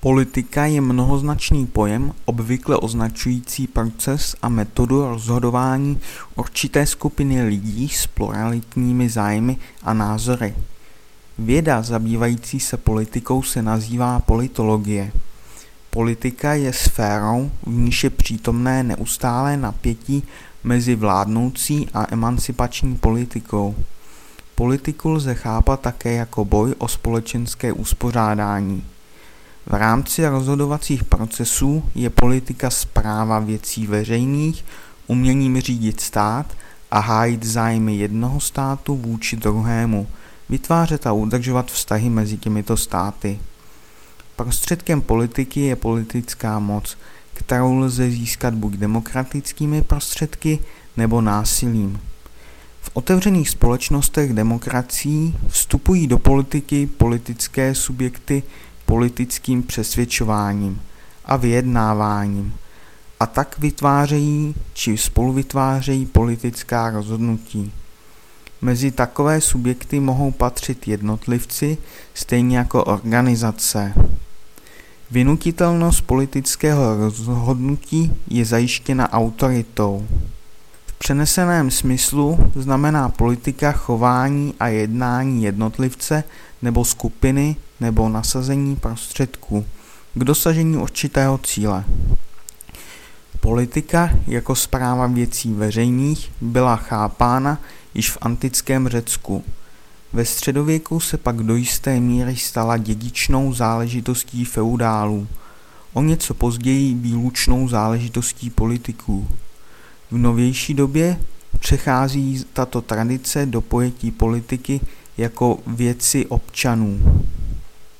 Politika je mnohoznačný pojem obvykle označující proces a metodu rozhodování určité skupiny lidí s pluralitními zájmy a názory. Věda zabývající se politikou se nazývá politologie. Politika je sférou, v níž je přítomné neustálé napětí mezi vládnoucí a emancipační politikou. Politiku lze chápat také jako boj o společenské uspořádání. V rámci rozhodovacích procesů je politika zpráva věcí veřejných, uměním řídit stát a hájit zájmy jednoho státu vůči druhému, vytvářet a udržovat vztahy mezi těmito státy. Prostředkem politiky je politická moc, kterou lze získat buď demokratickými prostředky nebo násilím. V otevřených společnostech demokracií vstupují do politiky politické subjekty politickým přesvědčováním a vyjednáváním a tak vytvářejí či spoluvytvářejí politická rozhodnutí. Mezi takové subjekty mohou patřit jednotlivci, stejně jako organizace. Vynutitelnost politického rozhodnutí je zajištěna autoritou. Přeneseném smyslu znamená politika chování a jednání jednotlivce nebo skupiny nebo nasazení prostředků k dosažení určitého cíle. Politika jako zpráva věcí veřejných byla chápána již v antickém Řecku. Ve středověku se pak do jisté míry stala dědičnou záležitostí feudálů, o něco později výlučnou záležitostí politiků. V novější době přechází tato tradice do pojetí politiky jako věci občanů.